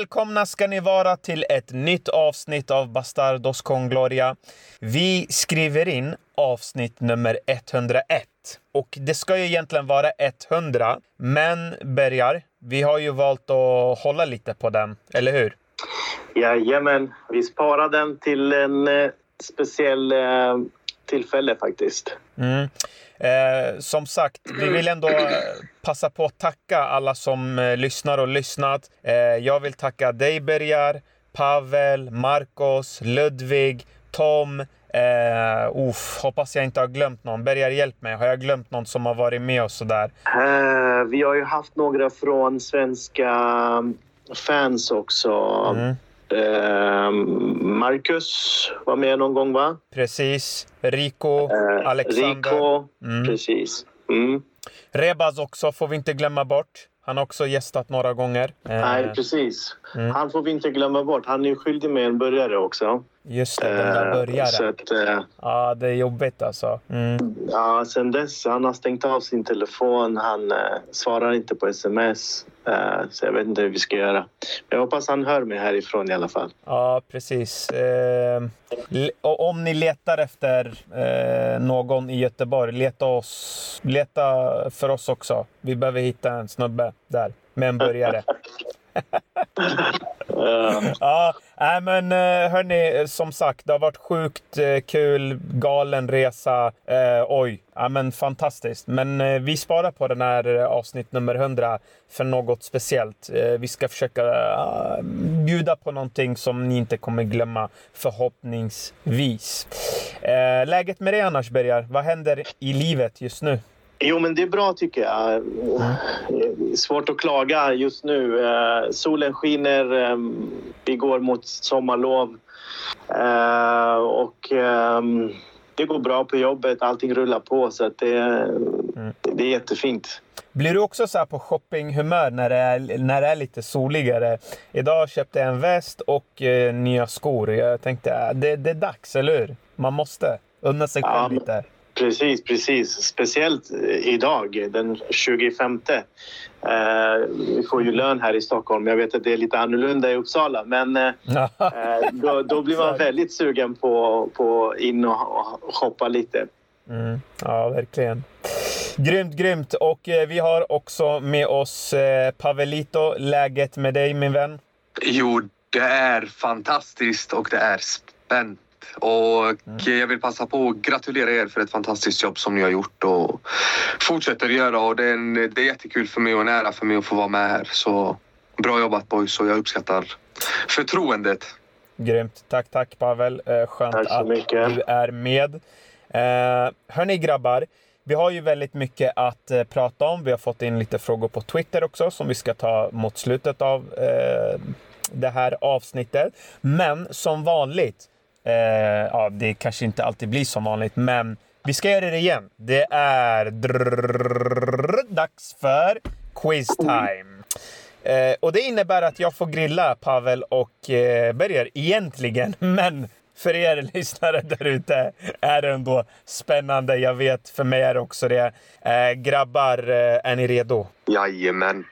Välkomna ska ni vara till ett nytt avsnitt av Bastardos con Gloria. Vi skriver in avsnitt nummer 101. Och det ska ju egentligen vara 100, men Bergar, vi har ju valt att hålla lite på den, eller hur? Jajamän, vi sparar den till en eh, speciell eh, tillfälle faktiskt. Mm. Eh, som sagt, vi vill ändå eh, passa på att tacka alla som eh, lyssnar och lyssnat. Eh, jag vill tacka dig Bergar, Pavel, Marcos, Ludvig, Tom. Eh, uff, hoppas jag inte har glömt någon. Bergar, hjälp mig. Har jag glömt någon som har varit med oss sådär? Eh, vi har ju haft några från svenska fans också. Mm. Eh, Marcus var med någon gång, va? Precis. Rico, Eh, Alexander. Rico, Mm. precis. Mm. Rebaz också får vi inte glömma bort. Han har också gästat några gånger. Eh, Nej, precis. Mm. Han får vi inte glömma bort. Han är skyldig med en burgare också. just det, den där Eh, börjaren. eh, Ja, det är jobbigt alltså. Mm. Ja, sen dess han har stängt av sin telefon. Han eh, svarar inte på sms. Eh, så jag vet inte hur vi ska göra. Men jag hoppas han hör mig härifrån i alla fall. Ja, precis. Eh, och om ni letar efter eh, någon i Göteborg, leta, oss, leta för oss också. Vi behöver hitta en snubbe där med en burgare. Eh, Ja, nej men eh, hörni, som sagt, det har varit sjukt eh, kul, galen resa. Eh, oj, ja, men fantastiskt. Men eh, vi sparar på den här eh, avsnitt nummer 100 för något speciellt. Eh, vi ska försöka uh, bjuda på någonting som ni inte kommer glömma, förhoppningsvis. Eh, läget med dig annars, Bergar? Vad händer i livet just nu? jo, men det är bra tycker jag. Svårt att klaga just nu. Eh, solen skiner. Eh, vi går mot sommarlov. Eh, och ehm, det går bra på jobbet. Allting rullar på. Så det, det är jättefint. Blir du också så här på shoppinghumör när det, är, när det är lite soligare? Idag köpte jag en väst och eh, nya skor. Jag tänkte äh, det, det är dags, eller hur? Man måste unna sig själv Ja. lite. Precis, precis. Speciellt eh, idag, den 25. Eh, vi får ju lön här i Stockholm. Jag vet att det är lite annorlunda i Uppsala. Men eh, eh, då, då blir man väldigt sugen på, på in och, och shoppa lite. Mm, ja, verkligen. Grymt, grymt. Och eh, vi har också med oss eh, Pavelito. Läget med dig, min vän? Jo, det är fantastiskt och det är spänt. Och jag vill passa på att gratulera er för ett fantastiskt jobb som ni har gjort och fortsätter göra. Och det är, en, det är jättekul för mig och en ära för mig att få vara med här. Så bra jobbat boys och jag uppskattar förtroendet. Grymt. Tack, tack Pavel. Eh, skönt Tack så att mycket. du är med. Eh, hörni grabbar, vi har ju väldigt mycket att eh, prata om. Vi har fått in lite frågor på Twitter också som vi ska ta mot slutet av eh, det här avsnittet. Men som vanligt, eh, ja det kanske inte alltid blir som vanligt, men vi ska göra det igen. Det är drrrr, dags för quiz time. Eh, och det innebär att jag får grilla Pavel och eh, Berger egentligen, men för er lyssnare där ute är det ändå spännande. Jag vet, för mig är det också det. Eh, grabbar, eh, är ni redo? Jajamän.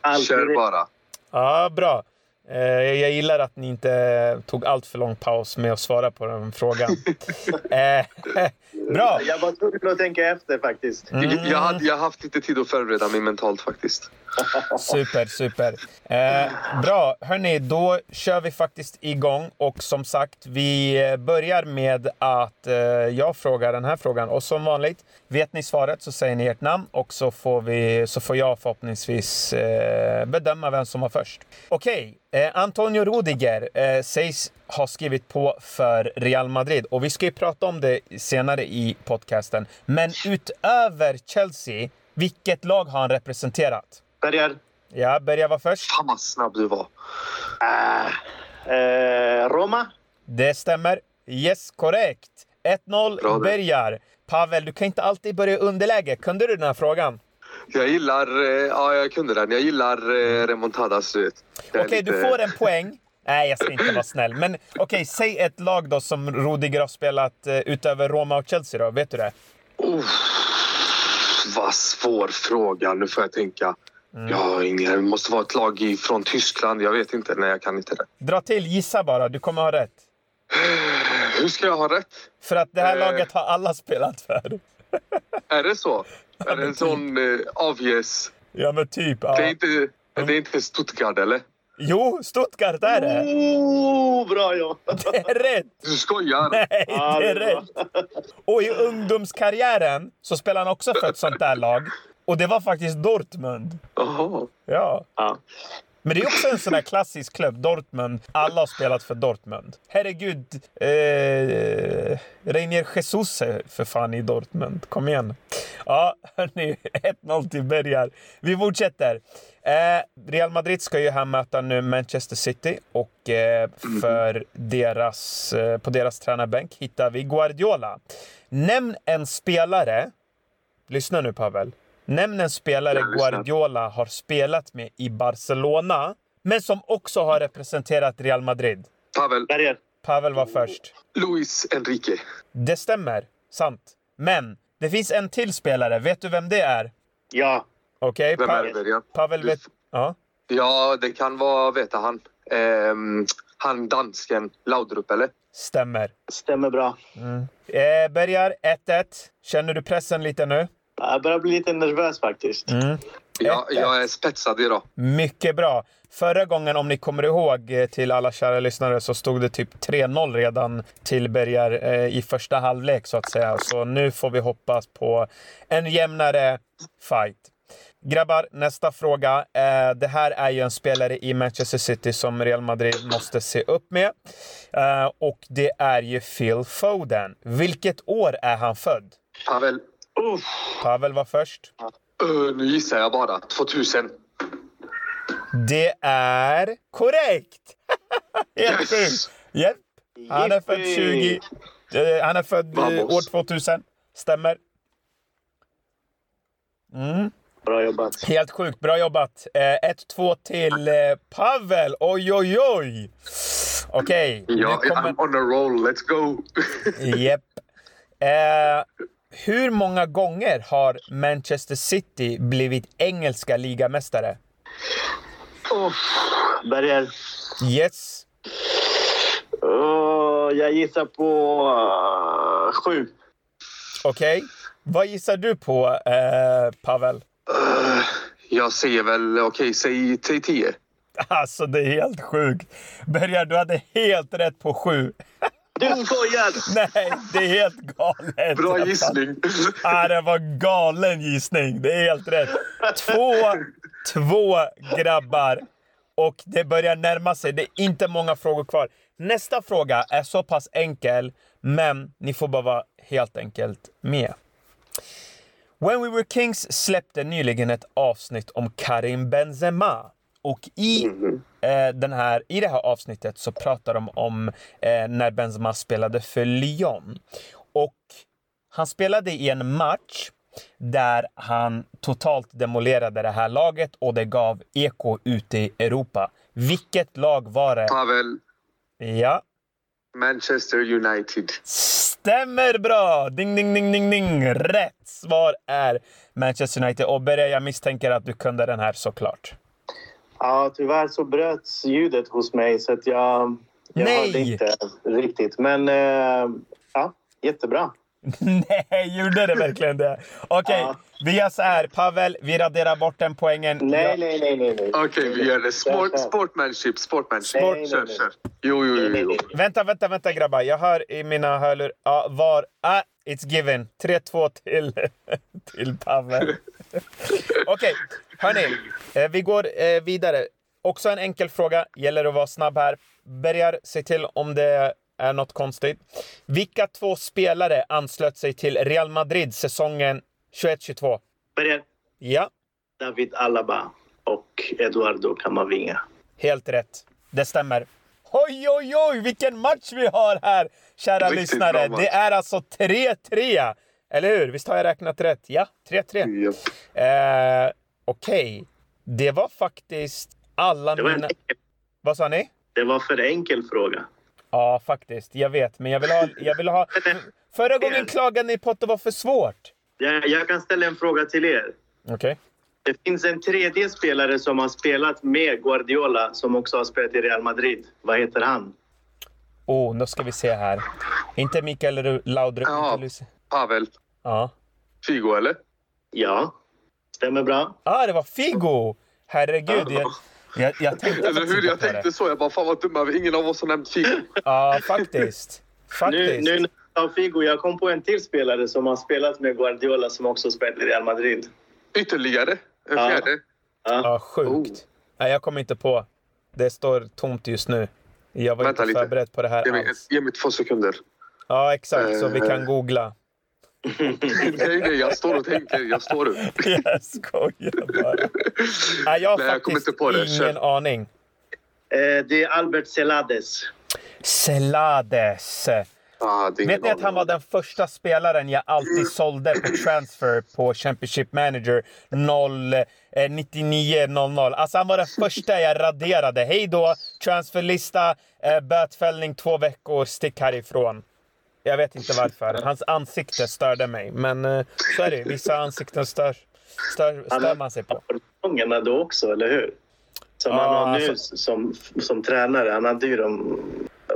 Alltid Kör bara. Ja, bra. Eh, jag gillar att ni inte tog allt för lång paus med att svara på den frågan. eh, bra! Jag var tvungen att tänka efter faktiskt. Mm. Jag, hade, jag har haft lite tid att förbereda mig mentalt faktiskt. Super, super. Eh, bra, hörni, då kör vi faktiskt igång. Och som sagt, vi eh, börjar med att eh, jag frågar den här frågan. Och som vanligt, vet ni svaret så säger ni ert namn och så får, vi, så får jag förhoppningsvis eh, bedöma vem som var först. Okej, eh, Antonio Rudiger eh, sägs ha skrivit på för Real Madrid. Och vi ska ju prata om det senare i podcasten. Men utöver Chelsea, vilket lag har han representerat? Bergar. Ja, börja vara först. Fan vad snabb du var. Ah, eh, Roma. Det stämmer. Yes, korrekt. Bra 1-0 där. Bergar. Pavel, du kan inte alltid börja underläge. Kunde du den här frågan? Jag gillar... eh, Ja, jag kunde den. Jag gillar eh, remontadas, du Okej, du lite- får en poäng. Nej, jag ska inte vara snäll. Men okej, säg ett lag då som Rudiger har spelat eh, utöver Roma och Chelsea då. Vet du det? Uff, vad svår fråga. Nu får jag tänka. Har ingen, det måste vara ett lag från Tyskland. Jag vet inte. Nej, jag kan inte det. Dra till, gissa bara. Du kommer ha rätt. Hur ska jag ha rätt? För att det här Eh. laget har alla spelat för. Är det så? Är det en sån uh, obvious? Ja, men typ. Ja. Det, är inte, det är inte Stuttgart, eller? Jo, Stuttgart är det. Oh, bra jobbat! Det är rätt! Du skojar? Nej, Ja, det är det är bra. rätt. Och i ungdomskarriären så spelade han också för ett sånt där lag. Och det var faktiskt Dortmund. Jaha. Ja. Ja. Men det är också en sån där klassisk klubb, Dortmund. Alla har spelat för Dortmund. Herregud. Eh, Reinier Jesus är för fan i Dortmund. Kom igen. Ja, hörni. 1-0 till Bergar. Vi fortsätter. Eh, Real Madrid ska ju här möta nu Manchester City och eh, för deras, eh, på deras tränarbänk hittar vi Guardiola. Nämn en spelare. Lyssna nu Pavel. Nämn en spelare. Guardiola har spelat med i Barcelona, men som också har representerat Real Madrid. Pavel. Berger. Pavel var först. Luis Enrique. Det stämmer. Sant. Men det finns en till spelare. Vet du vem det är? Ja. Okej? Vem är Pa- det, Bergan? Pavel vet... Ja. Ja, det kan vara, vet han. Ehm, han dansken Laudrup, eller? Stämmer. Stämmer bra. Eh, Bergar, 1-1. Känner du pressen lite nu? Jag börjar bli lite nervös faktiskt. Mm. Ja, jag är spetsad idag. Mycket bra. Förra gången, om ni kommer ihåg, eh, till alla kära lyssnare, så stod det typ 3-0 redan till Bergar eh, i första halvlek, så att säga. Så nu får vi hoppas på en jämnare fight. Grabbar, nästa fråga. Eh, det här är ju en spelare i Manchester City som Real Madrid måste se upp med. Eh, och det är ju Phil Foden. Vilket år är han född? Pavel, Uff. Pavel var först. uh, nu gissar jag bara. 2000. Det är korrekt! Helt Yes! sjukt! Han är född Yippee! 20... eh, Han är född eh, Vamos. år 2000. Stämmer. Mm. Bra jobbat. Helt sjukt. Bra jobbat. Eh, 1-2 till eh, Pavel. Oj, oj, oj! Okej. nu Ja, kommer- I'm on a roll. Let's go! Japp. Eh, hur många gånger har Manchester City blivit engelska ligamästare? Uff. Berger. Yes. Åh, jag gissar på uh, sju. Okej. Vad gissar du på, eh, Pavel? Uh, jag säger väl, okej, säg säg 10. Alltså, det är helt sjukt. Bergar, du hade helt rätt på sju. Du skojar! Nej, det är helt galet. Bra gissning. Ah, det var galen gissning. Det är helt rätt. Två, två grabbar. Och det börjar närma sig. Det är inte många frågor kvar. Nästa fråga är så pass enkel, men ni får bara vara helt enkelt med. When We Were Kings släppte nyligen ett avsnitt om Karim Benzema. Och i, eh, den här, i det här avsnittet så pratar de om eh, när Benzema spelade för Lyon. Och han spelade i en match där han totalt demolerade det här laget och det gav eko ute i Europa. Vilket lag var det? Pavel, Ja, Manchester United. stämmer bra! Ding, ding, ding, ding, ding. Rätt svar är Manchester United. Och Bere, jag misstänker att du kunde den här såklart. Ja, tyvärr så bröts ljudet hos mig så att jag, jag Nej! hörde inte riktigt. Men eh, ja, jättebra. Nej, gjorde det verkligen det? Okej, Ja. vi gör så här. Pavel, vi raderar bort den poängen. Nej, Jag- nej, nej, nej. nej. Okej, vi gör det. Sport, Kör, kör. sportmanship, sportmanship. Nej, nej, nej. kör. Jo, jo, Nej, jo. nej, jo. nej. Vänta, vänta, vänta grabbar. Jag hör i mina hörlurar. Ja, var... Ah, it's given. 3-2 till, till Pavel. Okej, hörni. Eh, vi går eh, vidare. Också en enkel fråga. Gäller att vara snabb här. Bergar, se till om det är något konstigt. Vilka två spelare anslöt sig till Real Madrid säsongen 21-22? Berger, Ja, David Alaba och Eduardo Camavinga. helt rätt. Det stämmer. Oj, oj, oj, vilken match vi har här, kära Riktigt lyssnare. Det är alltså 3-3. Eller hur? Visst har jag räknat rätt? Ja, 3-3. Japp. Eh, Okej. Det var faktiskt alla Det var, en, mina... Vad sa ni? det var för enkel fråga. Ja, faktiskt. Jag vet, men jag vill ha... Jag vill ha... Förra gången klagade ni på att det var för svårt. Jag, jag kan ställa en fråga till er. Okej. Det finns en tredje spelare som har spelat med Guardiola som också har spelat i Real Madrid. Vad heter han? Oh, nu ska vi se här. Inte Mikael Laudrup. Ja. Pavel. Ja. Figo, eller? Ja, stämmer bra. Ah, det var Figo! Herregud. Jag, jag, jag tänkte Eller faktiskt hur? Jag tänkte så. Jag bara, fan vad dumma vi Ingen av oss har nämnt Figo. Ja, faktiskt. Nu, Faktiskt. nu när jag sa Figo, jag kom på en till spelare som har spelat med Guardiola som också spelat i Real Madrid. Ytterligare en Ja. fjärde. Ja, sjukt. Oh. Nej, jag kommer inte på. Det står tomt just nu. Jag var Vänta inte lite. förberedd på det här Ge mig, alls. ge mig två sekunder. Ja, exakt. Så vi Eh. kan googla. Nej, nej, jag står och tänker. Jag står upp. Jag skojar bara. Nej, jag har Nej, jag kommer faktiskt inte på det. ingen Kör. aning. Eh, det är Albert Celades. Celades. Ah, Vet ni att han var den första spelaren jag alltid sålde på transfer på Championship Manager 0, eh, 9900? Alltså han var den första jag raderade. Hej då, transferlista, eh, bötfällning två veckor, stick härifrån. Jag vet inte varför. Hans ansikte störde mig. Men eh, så är det Vissa ansikten stör, stör, stör man sig på. Säsongerna då också, eller hur? Som Ja, han har nu alltså- som, som tränare. Han hade ju dem...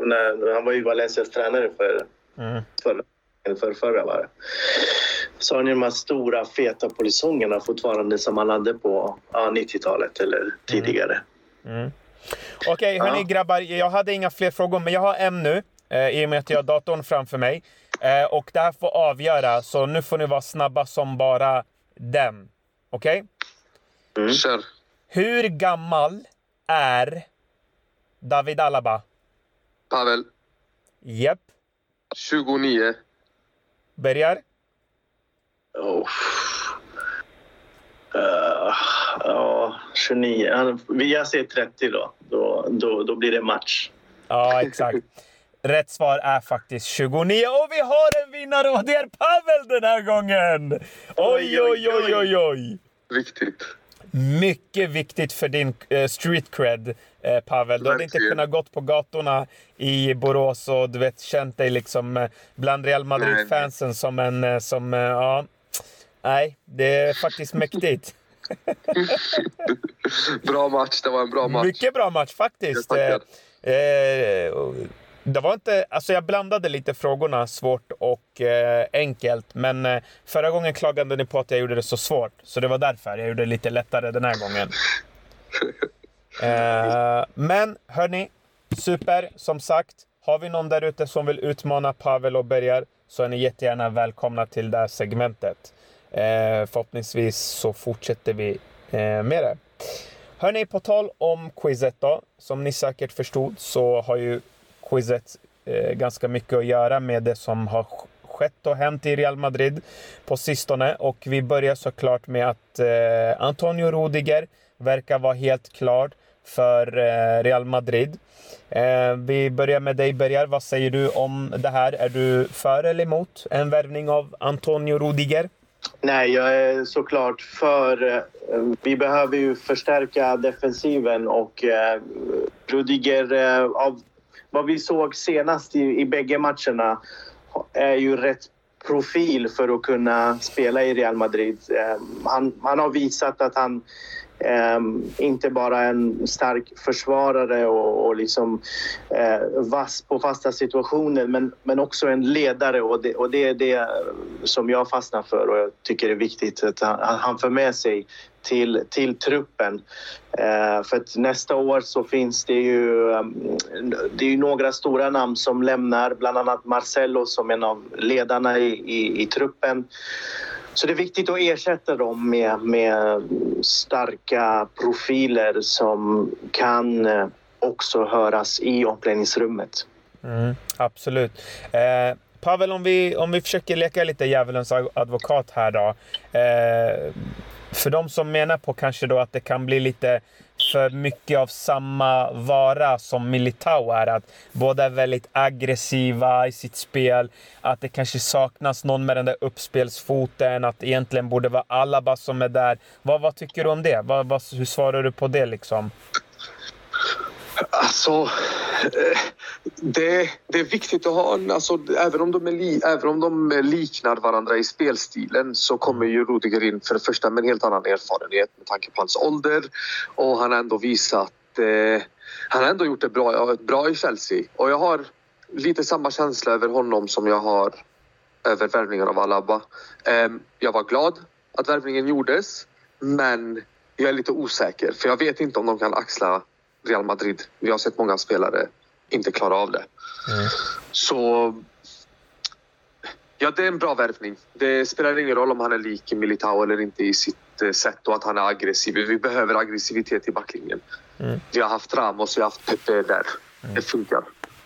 När, han var ju Valencias tränare för, Mm. för, för förra var det. Så har ni de här stora feta polisongerna fortfarande som han hade på ja, 90-talet eller tidigare. Okej, hörni Ja. grabbar. Jag hade inga fler frågor, men jag har en nu. Eh, I och med att jag har datorn framför mig. Eh, och det här får avgöra, så nu får ni vara snabba som bara den. Okej? Kör. Hur gammal är David Alaba? Pavel. Japp. 29. Börjar? Oh. Uh, ja, 29. Han- Jag säger 30 då. Då, då. då blir det match. Ja, exakt. Rätt svar är faktiskt 29 och vi har en vinnare och det är Pavel den här gången! Oj, oj, oj, oj, oj! Viktigt. Mycket viktigt för din eh, street cred, eh, Pavel. Du hade inte kunnat gått på gatorna i Borås och du vet, känt dig liksom eh, bland Real Madrid-fansen som en... Som, ja. Nej, det är faktiskt mäktigt. Bra match. Det var en bra match. Mycket bra match faktiskt. Jag Det var inte, alltså jag blandade lite frågorna, svårt och eh, enkelt. Men eh, förra gången klagade ni på att jag gjorde det så svårt. Så det var därför jag gjorde det lite lättare den här gången. Eh, men hörni, super. Som sagt, har vi någon där ute som vill utmana Pavel och Bergar så är ni jättegärna välkomna till det här segmentet. Eh, förhoppningsvis så fortsätter vi eh, med det. Hörni, på tal om quizet då. Som ni säkert förstod så har ju quizet eh, ganska mycket att göra med det som har skett och hänt i Real Madrid på sistone. Och vi börjar såklart med att eh, Antonio Rudiger verkar vara helt klar för eh, Real Madrid. Eh, vi börjar med dig Bergar. Vad säger du om det här? Är du för eller emot en värvning av Antonio Rudiger? Nej, jag är såklart för... Eh, vi behöver ju förstärka defensiven och eh, Rudiger, eh, av vad vi såg senast i, i bägge matcherna, är ju rätt profil för att kunna spela i Real Madrid. Eh, han, han har visat att han eh, inte bara är en stark försvarare och, och liksom eh, vass på fasta situationer men, men också en ledare och det, och det är det som jag fastnar för och jag tycker det är viktigt att han, han för med sig till, till truppen. Eh, för att nästa år så finns det ju, ehm, det är ju några stora namn som lämnar, bland annat Marcelo som en av ledarna i, i, i truppen. Så det är viktigt att ersätta dem med, med starka profiler som kan eh, också höras i omklädningsrummet. Mm, absolut. Eh, Pavel, om vi, om vi försöker leka lite djävulens advokat här då. Eh, för de som menar på kanske då att det kan bli lite för mycket av samma vara som Militao är. Att båda är väldigt aggressiva i sitt spel. Att det kanske saknas någon med den där uppspelsfoten. Att det egentligen borde vara Alaba som är där. Vad, vad tycker du om det? Vad, vad, hur svarar du på det liksom? Alltså, Eh, det, det, är viktigt att ha en... Alltså, även, om de är li, även om de liknar varandra i spelstilen så kommer ju Rudiger in för det första med en helt annan erfarenhet med tanke på hans ålder. Och han har ändå visat... Eh, han har ändå gjort det bra, bra i Chelsea. Och jag har lite samma känsla över honom som jag har över värvningen av Alaba. Eh, jag var glad att värvningen gjordes men jag är lite osäker för jag vet inte om de kan axla Real Madrid. Vi har sett många spelare inte klara av det. Mm. Så ja, det är en bra värvning. Det spelar ingen roll om han är lik Militao eller inte i sitt eh, sätt och att han är aggressiv. Vi behöver aggressivitet i backlinjen. Mm. Vi har haft Ramos, vi har haft Pepe där. Mm. Det funkar.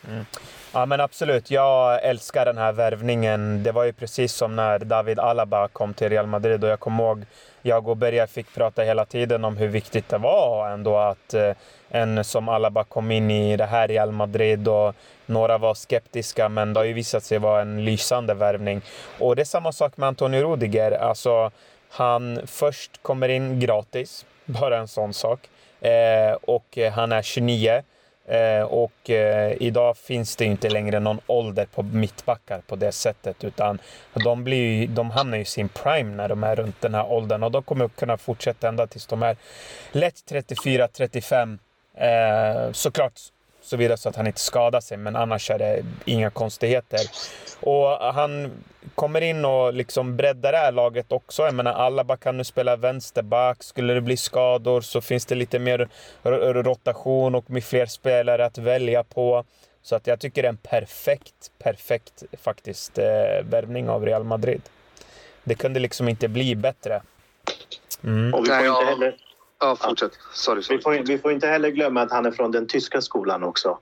Mm. Ja men absolut, jag älskar den här värvningen. Det var ju precis som när David Alaba kom till Real Madrid och jag kommer ihåg jag och Berga fick prata hela tiden om hur viktigt det var ändå att eh, en som Alaba kom in i det här Real Madrid och några var skeptiska men det har ju visat sig vara en lysande värvning. Och det är samma sak med Antonio Rudiger. Alltså, han först kommer in gratis, bara en sån sak. Eh, och han är 29. Eh, och eh, idag finns det inte längre någon ålder på mittbackar på det sättet utan de, blir, de hamnar i sin prime när de är runt den här åldern och de kommer kunna fortsätta ända tills de är lätt 34-35. Eh, såklart såvida så att han inte skadar sig, men annars är det inga konstigheter. Och han kommer in och liksom breddar det här laget också. Jag menar, Alaba kan nu spela vänsterback. Skulle det bli skador så finns det lite mer rotation och med fler spelare att välja på. Så att jag tycker det är en perfekt, perfekt faktiskt eh, värvning av Real Madrid. Det kunde liksom inte bli bättre. Mm. Och vi får inte heller Ja, fortsätt. Sorry, sorry. Vi, får, vi får inte heller glömma att han är från den tyska skolan också.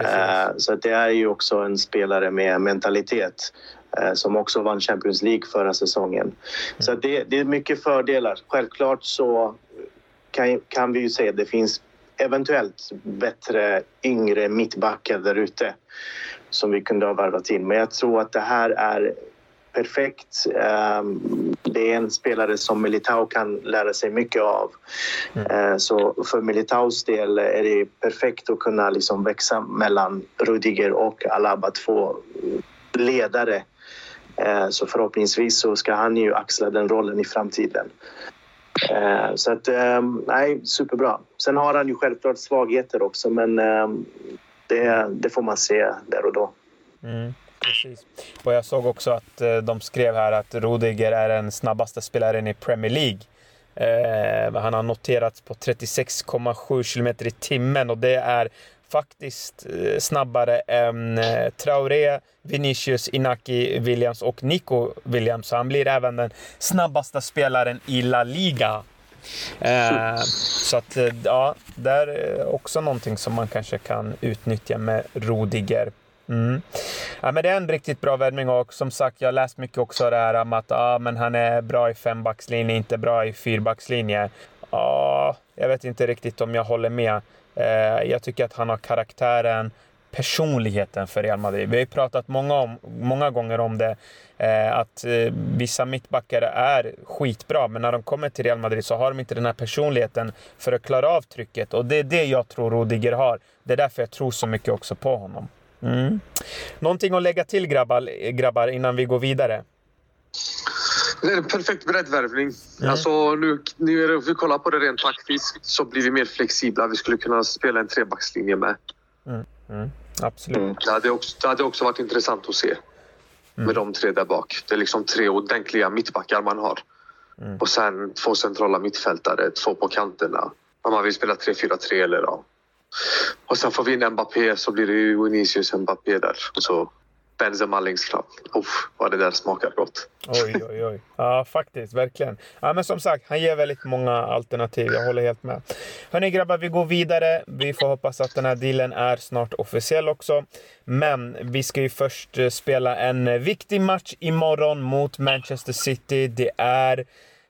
Uh, så det är ju också en spelare med mentalitet uh, som också vann Champions League förra säsongen. Mm. Så det, det, är mycket fördelar. Självklart så kan, kan vi ju säga att det finns eventuellt bättre yngre mittbackar där ute som vi kunde ha varvat in. Men jag tror att det här är perfekt. Ehm, det är en spelare som Militao kan lära sig mycket av. Mm. Eh, så för Militaos del är det perfekt att kunna liksom växa mellan Rudiger och Alaba, två ledare. Eh, så förhoppningsvis så ska han ju axla den rollen i framtiden. Så att, ehm, nej, superbra. Sen har han ju självklart svagheter också, men ehm, det, det får man se där och då. Mm. Precis. Och jag såg också att eh, de skrev här att Rudiger är den snabbaste spelaren i Premier League. Eh, han har noterats på 36,7 km i timmen och det är faktiskt eh, snabbare än eh, Traoré, Vinicius, Inaki Williams och Nico Williams. Så han blir även den snabbaste spelaren i La Liga. Eh, så att ja, det är också någonting som man kanske kan utnyttja med Rudiger. Mm. Ja, men det är en riktigt bra värvning och som sagt, jag har läst mycket också det här om att ah, men han är bra i fembackslinje, inte bra i fyrbackslinje. Ah, jag vet inte riktigt om jag håller med. Eh, jag tycker att han har karaktären, personligheten för Real Madrid. Vi har ju pratat många, om, många gånger om det, eh, att eh, vissa mittbackar är skitbra, men när de kommer till Real Madrid så har de inte den här personligheten för att klara av trycket och det är det jag tror Rodiger har. Det är därför jag tror så mycket också på honom. Mm. Någonting att lägga till grabbar, grabbar innan vi går vidare? Det är en perfekt breddvärvning. Mm. Alltså, nu, nu om vi kollar på det rent taktiskt så blir vi mer flexibla. Vi skulle kunna spela en trebackslinje med. Mm. Mm. Absolut. Mm. Det, hade också, det hade också varit intressant att se med mm. de tre där bak. Det är liksom tre ordentliga mittbackar man har. Mm. Och sen två centrala mittfältare, två på kanterna. Om man vill spela 3-4-3 eller ja, och sen får vi in Mbappé så blir det ju Vinicius Mbappé där. Och så Benzema längst fram. Uff, vad det där smakar gott. Oj, oj, oj. Ja, faktiskt. Verkligen. Ja, men som sagt, han ger väldigt många alternativ. Jag håller helt med. Hörni grabbar, vi går vidare. Vi får hoppas att den här dealen är snart officiell också. Men vi ska ju först eh, spela en eh, viktig match imorgon mot Manchester City. Det är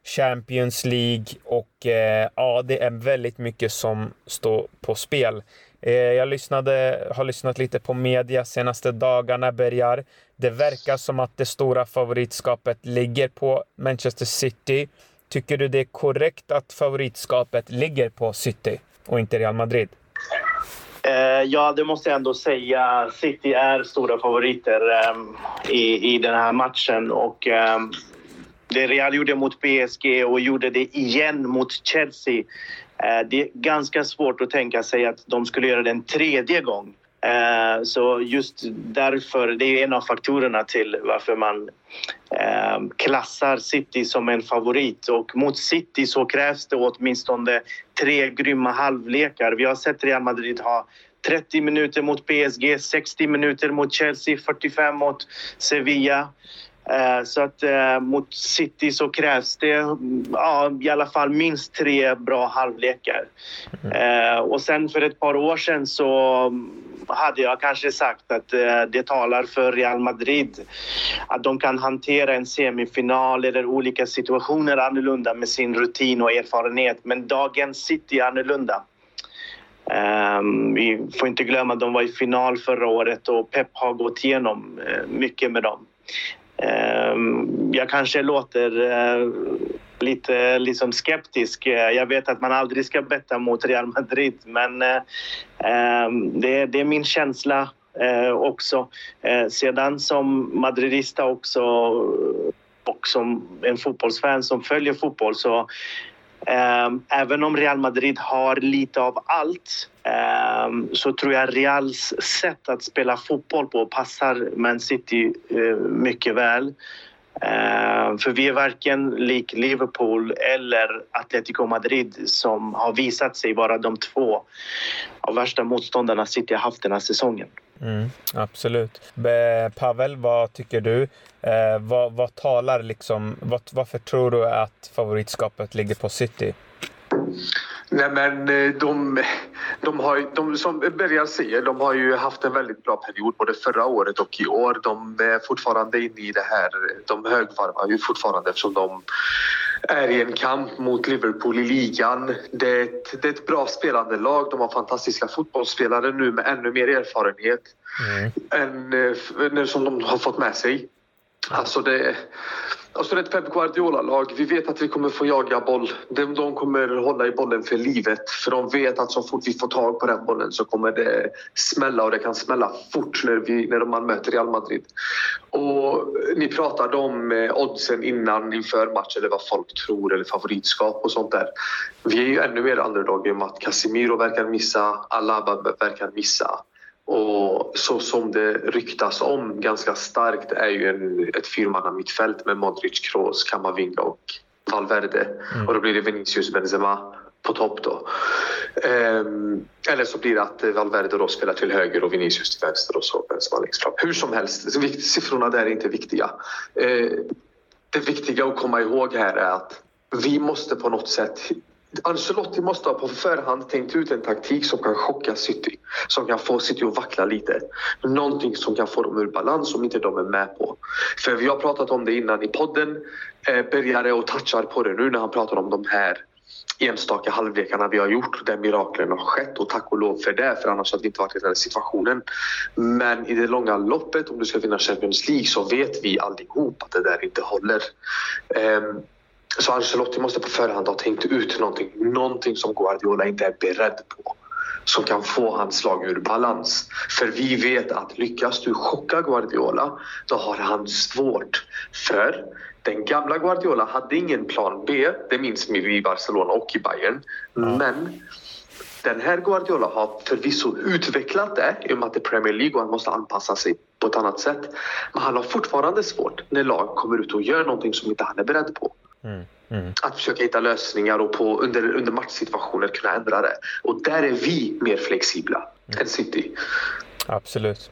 Champions League och eh, ja, det är väldigt mycket som står på spel. Eh, jag lyssnade, har lyssnat lite på media senaste dagarna, Bergar. Det verkar som att det stora favoritskapet ligger på Manchester City. Tycker du det är korrekt att favoritskapet ligger på City och inte Real Madrid? Eh, ja, det måste jag ändå säga. City är stora favoriter eh, i, i den här matchen. Och, eh, det Real gjorde mot PSG och gjorde det igen mot Chelsea. Eh, det är ganska svårt att tänka sig att de skulle göra det en tredje gång. Eh, så just därför, det är en av faktorerna till varför man eh, klassar City som en favorit. Och mot City så krävs det åtminstone tre grymma halvlekar. Vi har sett Real Madrid ha 30 minuter mot PSG, 60 minuter mot Chelsea, 45 mot Sevilla. Eh, så att eh, mot City så krävs det ja, i alla fall minst tre bra halvlekar. Eh, och sen för ett par år sedan så hade jag kanske sagt att det talar för Real Madrid. Att de kan hantera en semifinal eller olika situationer annorlunda med sin rutin och erfarenhet. Men dagens City är annorlunda. vi får inte glömma att de var i final förra året och Pep har gått igenom mycket med dem. Ehm, jag kanske låter eh, lite liksom skeptisk. Eh, jag vet att man aldrig ska betta mot Real Madrid men eh, ehm, det, det är min känsla också. Sedan som madridista också och som en fotbollsfan som följer fotboll så Ehm, även om Real Madrid har lite av allt ehm, så tror jag Reals sätt att spela fotboll på passar Man City eh, mycket väl. Eh, för vi är varken lik Liverpool eller Atletico Madrid som har visat sig vara de två av värsta motståndarna City har haft den här säsongen. Mm, absolut. Pavel, vad tycker du? Eh, vad, vad talar liksom, vad, varför tror du att favoritskapet ligger på City? Nej men eh, de, de har de, som Bergar säger, de har ju haft en väldigt bra period både förra året och i år. De är fortfarande inne i det här, de högvarvar ju fortfarande eftersom de är i en kamp mot Liverpool i ligan. Det är, ett, det är ett bra spelande lag. De har fantastiska fotbollsspelare nu med ännu mer erfarenhet mm. än, äh, som de har fått med sig. Alltså det, alltså så är ett Pep Guardiola-lag. Vi vet att vi kommer få jaga boll. De, de kommer hålla i bollen för livet. För de vet att så fort vi får tag på den bollen så kommer det smälla och det kan smälla fort när, vi, när man möter Real Madrid. Och eh, ni pratade om eh, oddsen innan inför match eller vad folk tror eller favoritskap och sånt där. Vi är ju ännu mer underdog i och med att Casemiro verkar missa, Alaba verkar missa. Och så som det ryktas om ganska starkt är ju en, ett fyrmanna mittfält med Modric, Kroos, Kamavinga och Valverde. Mm. Och då blir det Vinicius Benzema på topp då. Um, eller så blir det att Valverde då spelar till höger och Vinicius till vänster och så Benzema längst fram. Hur som helst, siffrorna där är inte viktiga. Uh, det viktiga att komma ihåg här är att vi måste på något sätt Ancelotti måste ha på förhand tänkt ut en taktik som kan chocka City. Som kan få City att vackla lite. Någonting som kan få dem ur balans som inte de är med på. För vi har pratat om det innan i podden. Eh, Bergare och touchar på det nu när han pratar om de här enstaka halvlekarna vi har gjort där miraklen har skett och tack och lov för det för annars hade vi inte varit i den här situationen. Men i det långa loppet om du ska vinna Champions League så vet vi allihop att det där inte håller. Um, så Ancelotti måste på förhand ha tänkt ut någonting, någonting som Guardiola inte är beredd på som kan få hans lag ur balans. För vi vet att lyckas du chocka Guardiola, då har han svårt. För den gamla Guardiola hade ingen plan B, det minns vi i Barcelona och i Bayern. Mm. Men den här Guardiola har förvisso utvecklat det i och med att det är Premier League och han måste anpassa sig på ett annat sätt. Men han har fortfarande svårt när lag kommer ut och gör någonting som inte han är beredd på. Mm. Mm. Att försöka hitta lösningar och på, under, under matchsituationer kunna ändra det. Och där är vi mer flexibla mm. än City. Absolut.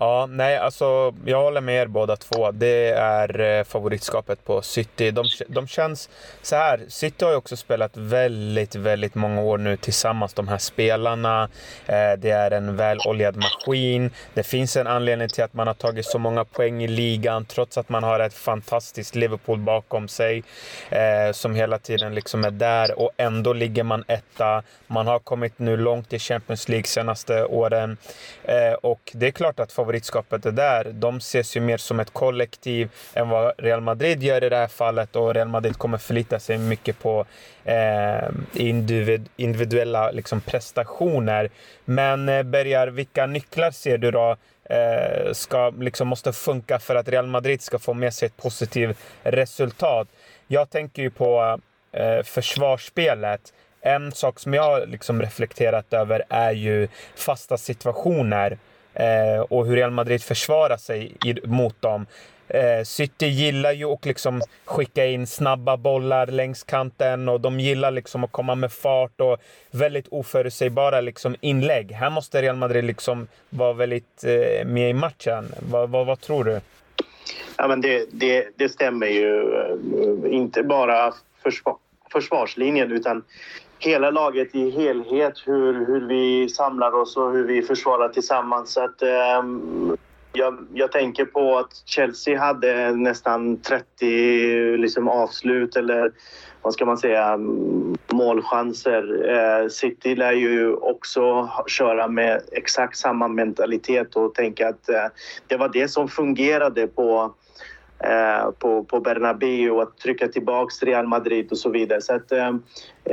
Ja, nej, alltså jag håller med er båda två. Det är eh, favoritskapet på City. De, de känns så här. City har ju också spelat väldigt, väldigt många år nu tillsammans, de här spelarna. Eh, det är en väloljad maskin. Det finns en anledning till att man har tagit så många poäng i ligan, trots att man har ett fantastiskt Liverpool bakom sig eh, som hela tiden liksom är där och ändå ligger man etta. Man har kommit nu långt i Champions League senaste åren eh, och det är klart att favoritskapet är där. De ses ju mer som ett kollektiv än vad Real Madrid gör i det här fallet och Real Madrid kommer förlita sig mycket på eh, individ, individuella liksom, prestationer. Men eh, Bergar, vilka nycklar ser du då eh, ska, liksom, måste funka för att Real Madrid ska få med sig ett positivt resultat? Jag tänker ju på eh, försvarsspelet. En sak som jag liksom reflekterat över är ju fasta situationer eh, och hur Real Madrid försvarar sig i, mot dem. Eh, City gillar ju att liksom skicka in snabba bollar längs kanten och de gillar liksom att komma med fart och väldigt oförutsägbara liksom inlägg. Här måste Real Madrid liksom vara väldigt eh, med i matchen. Va, va, vad tror du? Ja, men det, det, det stämmer ju. Eh, inte bara försvar, försvarslinjen utan hela laget i helhet, hur, hur vi samlar oss och hur vi försvarar tillsammans. Så att, um, jag, jag, tänker på att Chelsea hade nästan 30 liksom, avslut eller vad ska man säga, mm, målchanser. Eh, City lär ju också köra med exakt samma mentalitet och tänka att eh, det var det som fungerade på Eh, på, på Bernabéu att trycka tillbaka Real Madrid och så vidare. Så att, eh,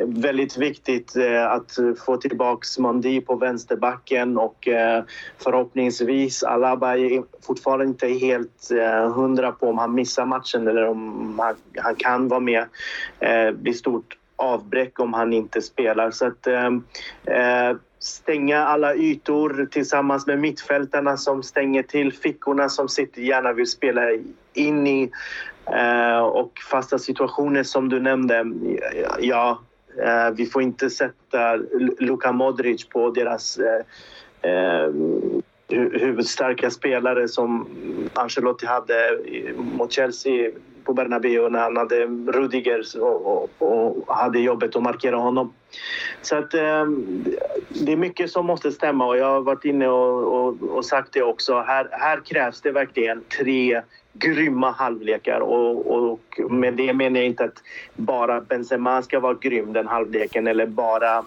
väldigt viktigt eh, att få tillbaka Mondi på vänsterbacken och eh, förhoppningsvis Alaba är fortfarande inte helt eh, hundra på om han missar matchen eller om han, han kan vara med. Eh, det blir stort avbräck om han inte spelar. Så att, eh, eh stänga alla ytor tillsammans med mittfältarna som stänger till fickorna som City gärna vill spela in i. Eh, och fasta situationer som du nämnde. Ja, eh, vi får inte sätta Luka Modric på deras eh, eh huvudstarka spelare som Ancelotti hade mot Chelsea på Bernabéu när han hade Rudiger och, och, och hade jobbet att markera honom. Så att, eh, det är mycket som måste stämma och jag har varit inne och, och, och sagt det också. Här, här krävs det verkligen tre grymma halvlekar. Och, och med det menar jag inte att bara Benzema ska vara grym den halvleken eller bara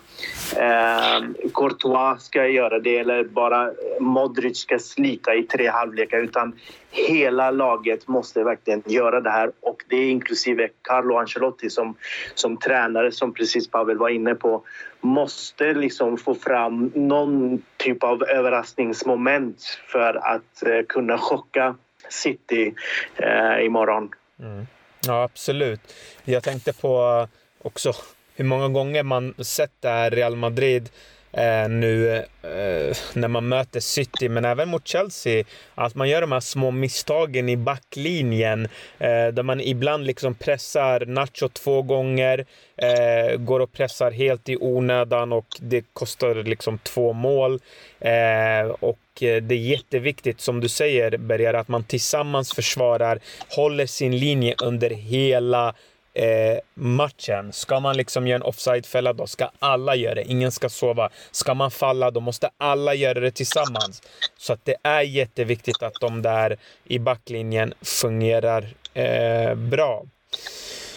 eh, Courtois ska göra det eller bara Modric ska slita i tre halvlekar utan hela laget måste verkligen göra det här. Och det är inklusive Carlo Ancelotti som, som tränare som precis Pavel var inne på måste liksom få fram någon typ av överraskningsmoment för att eh, kunna chocka. City eh, imorgon. Mm. Ja, absolut. Jag tänkte på också hur många gånger man sett det här Real Madrid eh, nu eh, när man möter City, men även mot Chelsea. Att man gör de här små misstagen i backlinjen eh, där man ibland liksom pressar Nacho två gånger, eh, går och pressar helt i onödan och det kostar liksom två mål. Eh, och eh, det är jätteviktigt, som du säger Berger, att man tillsammans försvarar, håller sin linje under hela eh, matchen. Ska man liksom göra en offside-fälla, då ska alla göra det. Ingen ska sova. Ska man falla, då måste alla göra det tillsammans. Så att det är jätteviktigt att de där i backlinjen fungerar eh, bra.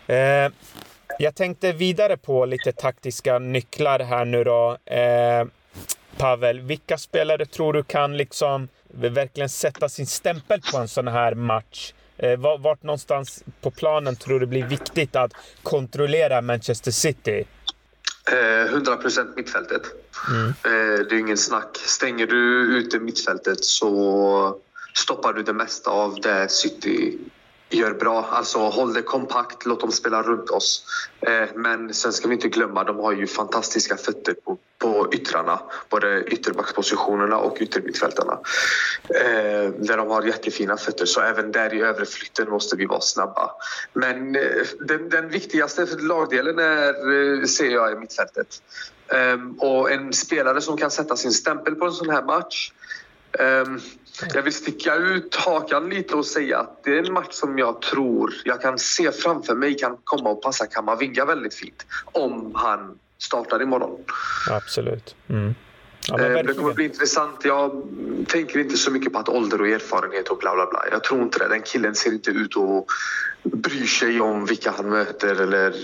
Eh, jag tänkte vidare på lite taktiska nycklar här nu då. Eh, Pavel, vilka spelare tror du kan liksom verkligen sätta sin stämpel på en sån här match? Eh, vart någonstans på planen tror du blir viktigt att kontrollera Manchester City? 100 eh, procent mittfältet. Mm. Eh, det är ingen snack. Stänger du ute mittfältet så stoppar du det mesta av det City gör bra. Alltså håll det kompakt, låt dem spela runt oss. Eh, men sen ska vi inte glömma, de har ju fantastiska fötter på, på yttrarna. Både ytterbackspositionerna och yttermittfältarna. Eh, där de har jättefina fötter, så även där i överflytten måste vi vara snabba. Men eh, den, den viktigaste lagdelen är, eh, ser jag, är mittfältet. Ehm, och en spelare som kan sätta sin stämpel på en sån här match Um, jag vill sticka ut hakan lite och säga att det är en match som jag tror jag kan se framför mig kan komma och passa Kamavinga väldigt fint. Om han startar imorgon. Absolut. Mm. Ja, det kommer bli intressant. Jag tänker inte så mycket på att ålder och erfarenhet och bla bla bla. Jag tror inte det. Den killen ser inte ut att bry sig om vilka han möter eller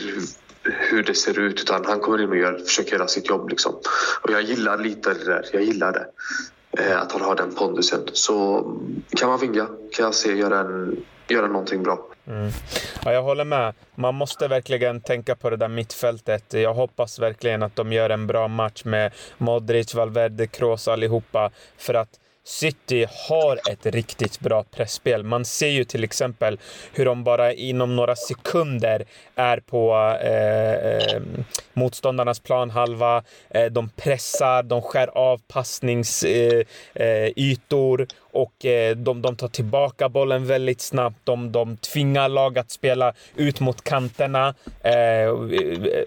hur det ser ut utan han kommer in och gör, försöker göra sitt jobb. Liksom. Och jag gillar lite det där. Jag gillar det. Eh, att han har den pondusen. Så kan man vinga kan jag se göra, en, göra någonting bra. Mm. Ja, jag håller med. Man måste verkligen tänka på det där mittfältet. Jag hoppas verkligen att de gör en bra match med Modric, Valverde, Kroos allihopa. För att City har ett riktigt bra pressspel. Man ser ju till exempel hur de bara inom några sekunder är på eh, eh, motståndarnas planhalva. Eh, de pressar, de skär av passningsytor eh, eh och eh, de, de tar tillbaka bollen väldigt snabbt. De, de tvingar lag att spela ut mot kanterna, eh,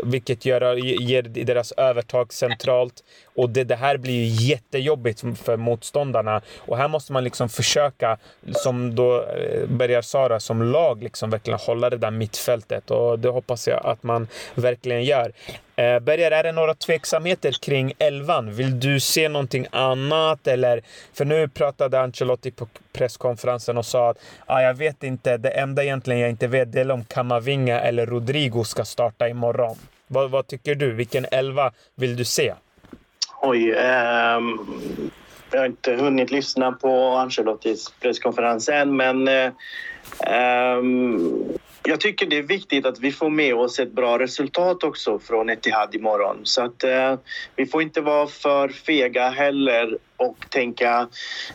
vilket gör, ger deras övertag centralt. Och det, det här blir ju jättejobbigt för motståndarna. Och här måste man liksom försöka, som då börjar Bergar Sara, som lag liksom verkligen hålla det där mittfältet. Och det hoppas jag att man verkligen gör. Eh, Berger, är det några tveksamheter kring elvan? Vill du se någonting annat? Eller, för nu pratade Ancelotti på presskonferensen och sa att ah, jag vet inte, det enda egentligen jag inte vet är om Kamavinga eller Rodrigo ska starta imorgon. Vad, vad tycker du? Vilken elva vill du se? Oj, ehm, jag har inte hunnit lyssna på Ancelottis presskonferens än, men eh, jag tycker det är viktigt att vi får med oss ett bra resultat också från Etihad imorgon. Så att eh, vi får inte vara för fega heller och tänka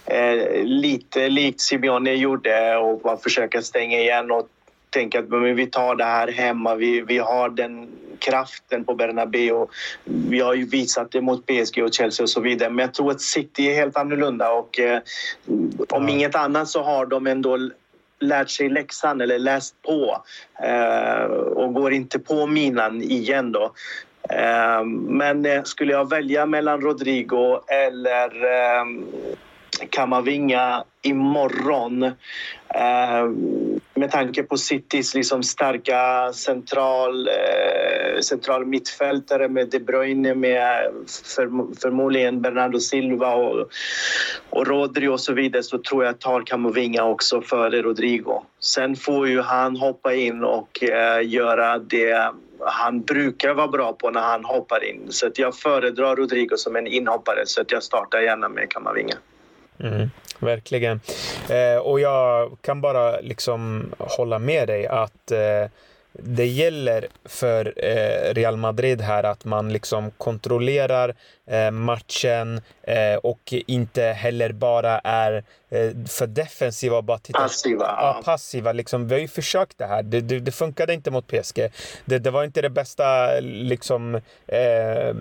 eh, lite likt Simeone gjorde och bara försöka stänga igen och tänka att men vi tar det här hemma. Vi, vi har den kraften på Bernabéu. Vi har ju visat det mot PSG och Chelsea och så vidare. Men jag tror att City är helt annorlunda och eh, om inget annat så har de ändå lärt sig läxan eller läst på eh, och går inte på minan igen då. Eh, men eh, skulle jag välja mellan Rodrigo eller eh, Kamavinga imorgon eh, med tanke på Citys liksom starka central, eh, central mittfältare med De Bruyne, med för, förmodligen Bernardo Silva och, och Rodri och så vidare så tror jag att tar Camavinga också före Rodrigo. Sen får ju han hoppa in och eh, göra det han brukar vara bra på när han hoppar in. Så att jag föredrar Rodrigo som en inhoppare så att jag startar gärna med Camavinga. Mm, verkligen. Eh, och jag kan bara liksom hålla med dig att eh, det gäller för eh, Real Madrid här att man liksom kontrollerar eh, matchen eh, och inte heller bara är för defensiva och bara tittar. Passiva. Ja, passiva. Liksom, vi har ju försökt det här. Det, det, det funkade inte mot PSG. Det, det, var inte det bästa liksom, eh,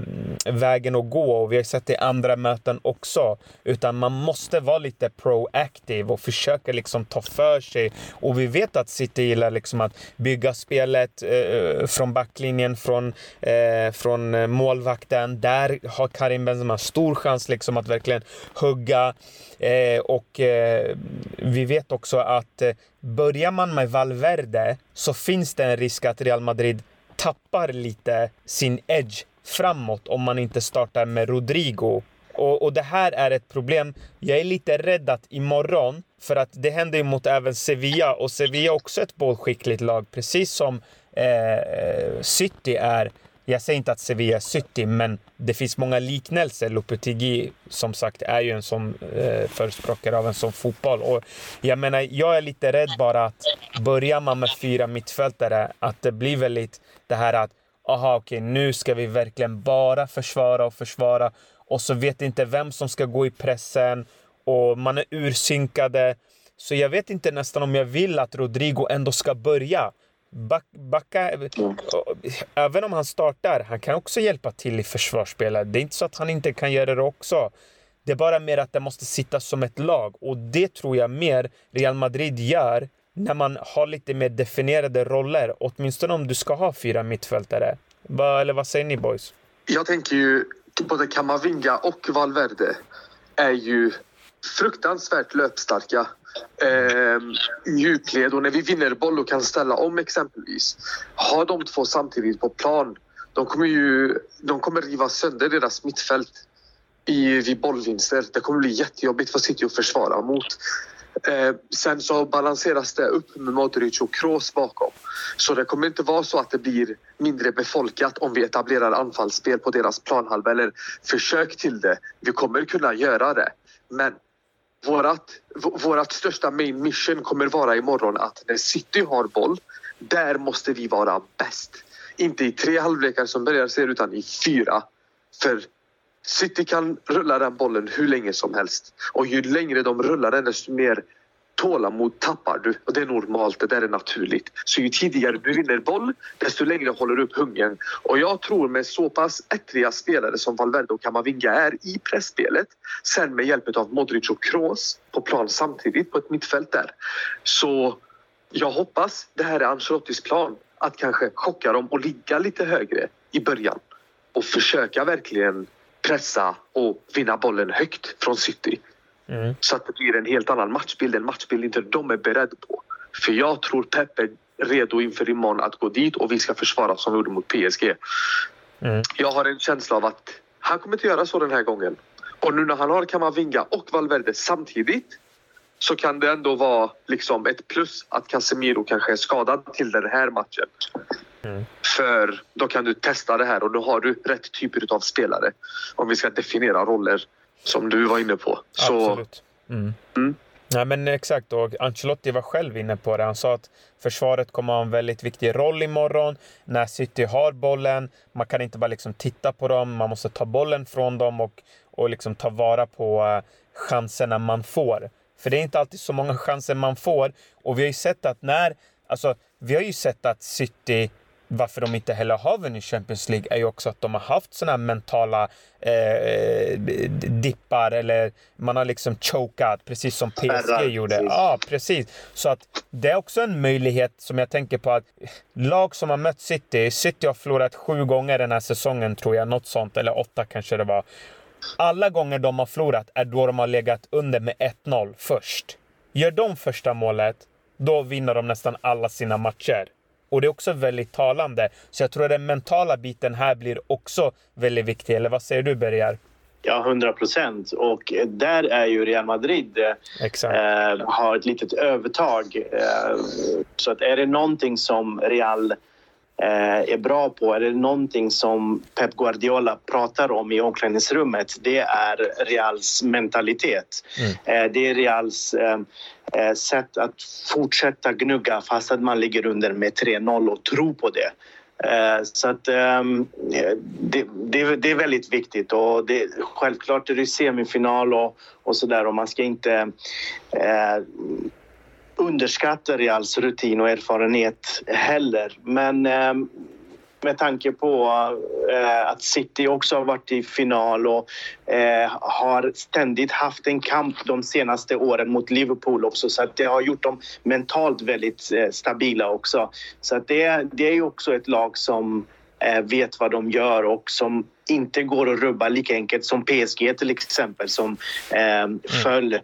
vägen att gå och vi har sett det i andra möten också. Utan man måste vara lite proactive och försöka liksom ta för sig. Och vi vet att City gillar liksom att bygga spelet eh, från backlinjen, från, eh, från målvakten. Där har Karim Benzema stor chans liksom att verkligen hugga. Eh, och eh, vi vet också att eh, börjar man med Valverde så finns det en risk att Real Madrid tappar lite sin edge framåt om man inte startar med Rodrigo. Och, och, det här är ett problem. Jag är lite rädd att imorgon, för att det händer ju mot även Sevilla och Sevilla är också ett bollskickligt lag, precis som eh, City är. Jag säger inte att Sevilla är City, men det finns många liknelser. Lopetegui, som sagt, är ju en sån eh, förespråkare av en sån fotboll. Och jag menar, jag är lite rädd bara att börjar man med fyra mittfältare, att det blir väldigt det här att aha, okej, okay, nu ska vi verkligen bara försvara och försvara och så vet inte vem som ska gå i pressen och man är ursynkade. Så jag vet inte nästan om jag vill att Rodrigo ändå ska börja. Back, backa, även om han startar, han kan också hjälpa till i försvarsspelet. Det är inte så att han inte kan göra det också. Det är bara mer att det måste sitta som ett lag och det tror jag mer Real Madrid gör när man har lite mer definierade roller. Åtminstone om du ska ha fyra mittfältare. Va, eller vad säger ni boys? Jag tänker ju både Kamavinga och Valverde är ju fruktansvärt löpstarka eh, djupled och när vi vinner boll och kan ställa om exempelvis. Har de två samtidigt på plan, de kommer ju de kommer riva sönder deras mittfält i, vid bollvinster. Det kommer bli jättejobbigt för City att försvara mot. Eh, sen så balanseras det upp med Modric och Kroos bakom. Så det kommer inte vara så att det blir mindre befolkat om vi etablerar anfallsspel på deras planhalva eller försök till det. Vi kommer kunna göra det. Men vårat, vårat största main mission kommer vara imorgon att när City har boll, där måste vi vara bäst. Inte i tre halvlekar som börjar ser utan i fyra. För City kan rulla den bollen hur länge som helst. Och ju längre de rullar den desto mer tålamod tappar du. Och det är normalt, det där är naturligt. Så ju tidigare du vinner boll, desto längre håller du upp hungern. Och jag tror med så pass ettriga spelare som Valverde och Kamavinga är i pressspelet, sen med hjälp av Modric och Kroos på plan samtidigt på ett mittfält där. Så jag hoppas det här är Ancelottis plan, att kanske chocka dem och ligga lite högre i början och försöka verkligen pressa och vinna bollen högt från City. Mm. Så att det blir en helt annan matchbild, en matchbild inte de är beredda på. För jag tror Pep är redo inför imorgon att gå dit och vi ska försvara som vi gjorde mot PSG. Mm. Jag har en känsla av att han kommer inte göra så den här gången. Och nu när han har Kamavinga och Valverde samtidigt så kan det ändå vara liksom ett plus att Casemiro kanske är skadad till den här matchen. Mm. För då kan du testa det här och då har du rätt typer av spelare. Om vi ska definiera roller som du var inne på. Så, Absolut. Mm. Mm. Ja, men exakt, och Ancelotti var själv inne på det. Han sa att försvaret kommer att ha en väldigt viktig roll imorgon när City har bollen. Man kan inte bara liksom titta på dem, man måste ta bollen från dem och, och liksom ta vara på uh, chanserna man får. För det är inte alltid så många chanser man får. Och vi har ju sett att när... Alltså, vi har ju sett att City varför de inte heller har vunnit Champions League är ju också att de har haft såna här mentala eh, dippar eller man har liksom chokat precis som PSG gjorde. Ja, ah, precis. Så att det är också en möjlighet som jag tänker på att lag som har mött City, City har förlorat sju gånger den här säsongen tror jag, något sånt, eller åtta kanske det var. Alla gånger de har förlorat är då de har legat under med 1-0 först. Gör de första målet, då vinner de nästan alla sina matcher. Och det är också väldigt talande. Så jag tror att den mentala biten här blir också väldigt viktig. Eller vad säger du Bergar? Ja, 100 procent. Och där är ju Real Madrid eh, har ett litet övertag. Eh, så att är det någonting som Real eh, är bra på, är det någonting som Pep Guardiola pratar om i omklädningsrummet, det är Reals mentalitet. Mm. Eh, det är Reals eh, eh, sätt att fortsätta gnugga fast att man ligger under med 3-0 och tro på det. Eh, så att ehm, det, det, det, är väldigt viktigt och det, självklart är det semifinal och, och sådär och man ska inte eh, underskatta Reals rutin och erfarenhet heller. Men eh, med tanke på eh, att City också har varit i final och eh, har ständigt haft en kamp de senaste åren mot Liverpool också så att det har gjort dem mentalt väldigt stabila också. Så att det, det är ju också ett lag som vet vad de gör och som inte går att rubba lika enkelt som PSG till exempel som mm. föll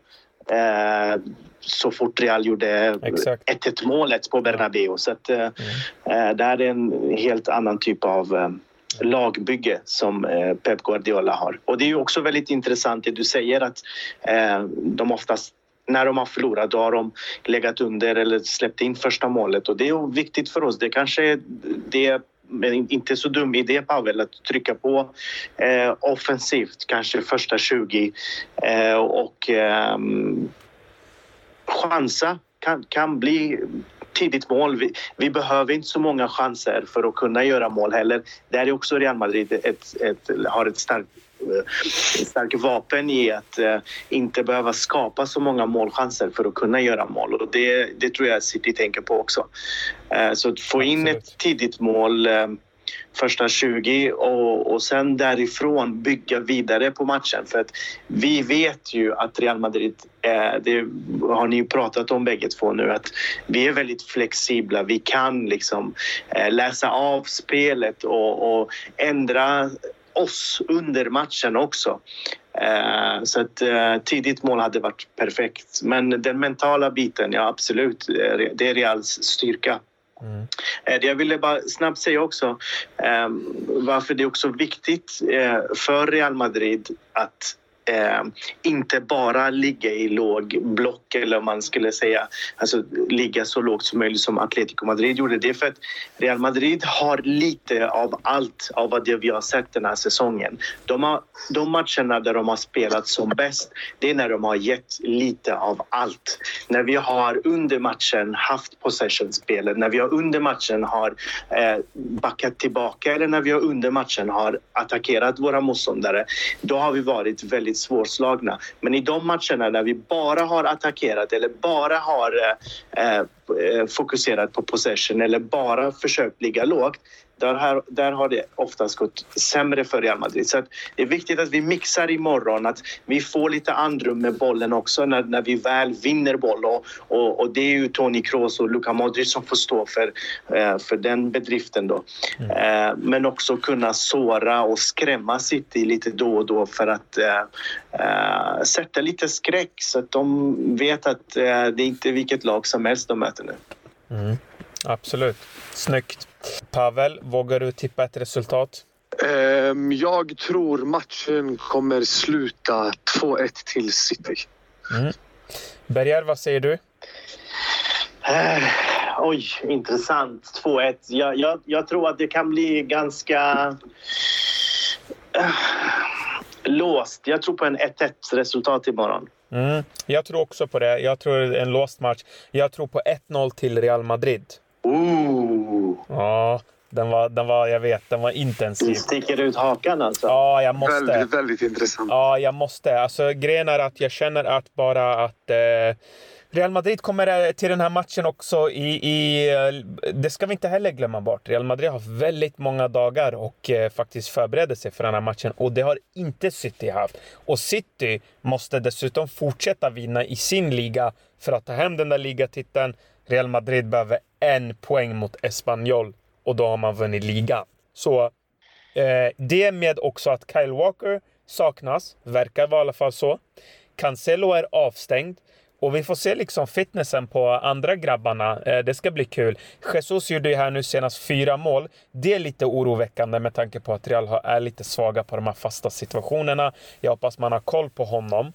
eh, så fort Real gjorde 1-1 målet på Bernabéu. Så att, mm. eh, det är en helt annan typ av eh, lagbygge som eh, Pep Guardiola har. Och det är ju också väldigt intressant det du säger att eh, de oftast när de har förlorat då har de legat under eller släppt in första målet och det är viktigt för oss. Det kanske är det men inte så dum idé Pavel att trycka på eh, offensivt kanske första 20 eh, och eh, chansa kan, kan bli tidigt mål. Vi, vi, behöver inte så många chanser för att kunna göra mål heller. Där är också Real Madrid ett, ett, har ett starkt starkt vapen i att uh, inte behöva skapa så många målchanser för att kunna göra mål. Och det, det tror jag City tänker på också. Uh, så att få in ett tidigt mål första 20 och, och sen därifrån bygga vidare på matchen. För att vi vet ju att Real Madrid, det har ni ju pratat om bägge två nu, att vi är väldigt flexibla. Vi kan liksom eh, läsa av spelet och, och ändra oss under matchen också. Eh, så ett eh, tidigt mål hade varit perfekt. Men den mentala biten, ja absolut, det är Reals styrka. Mm. Det jag ville bara snabbt säga också varför det är också viktigt eh, för Real Madrid att eh, inte bara ligga i låg block eller om man skulle säga alltså ligga så lågt som möjligt som Atletico Madrid gjorde. Det är för att Real Madrid har lite av allt av vad det vi har sett den här säsongen. De, har, de matcherna där de har spelat som bäst, det är när de har gett lite av allt. När vi har under matchen haft possession-spelet, när vi har under matchen har eh, backat tillbaka eller när vi har under matchen har attackerat våra motståndare, då har vi varit väldigt svårslagna. Men i de matcherna där vi bara har attackerat eller bara har eh, eh fokuserat på possession eller bara försökt ligga lågt, där, här, där har det oftast gått sämre för Real Madrid. Så det är viktigt att vi mixar imorgon, att vi får lite andrum med bollen också när, när vi väl vinner boll. Och, och, och det är ju Toni Kroos och Luka Modric som får stå för, eh, för den bedriften. Då. Mm. Eh, men också kunna såra och skrämma City lite då och då för att eh sätta lite skräck så att de vet att eh, det är inte vilket lag som helst de möter nu. Mm. Absolut. Snyggt. Pavel, vågar du tippa ett resultat? Um, jag tror matchen kommer sluta 2-1 till City. Mm. Berger, vad säger du? Uh, oj, intressant. 2-1. Jag, jag, jag, tror att det kan bli ganska uh, låst. Jag tror på en 1-1 resultat imorgon. Mm. Jag tror också på det. Jag tror en låst match. Jag tror på 1-0 till Real Madrid. Ooh. Ja, den var, den var, jag vet, den var intensiv. Du sticker ut hakan alltså? Ja, jag måste. Väldigt, väldigt intressant. Ja, jag måste. Alltså grejen är att jag känner att bara att eh, Real Madrid kommer eh, till den här matchen också i, i... Eh, det ska vi inte heller glömma bort. Real Madrid har väldigt många dagar och eh, faktiskt förbereder sig för den här matchen och det har inte City haft. Och City måste dessutom fortsätta vinna i sin liga för att ta hem den där ligatiteln. Real Madrid behöver en poäng mot Espanyol och då har man vunnit ligan. Så eh, det med också att Kyle Walker saknas, verkar vara i alla fall så. Cancelo är avstängd. Och vi får se liksom fitnessen på andra grabbarna. Eh, det ska bli kul. Jesus gjorde ju här nu senast fyra mål. Det är lite oroväckande med tanke på att Real är lite svaga på de här fasta situationerna. Jag hoppas man har koll på honom.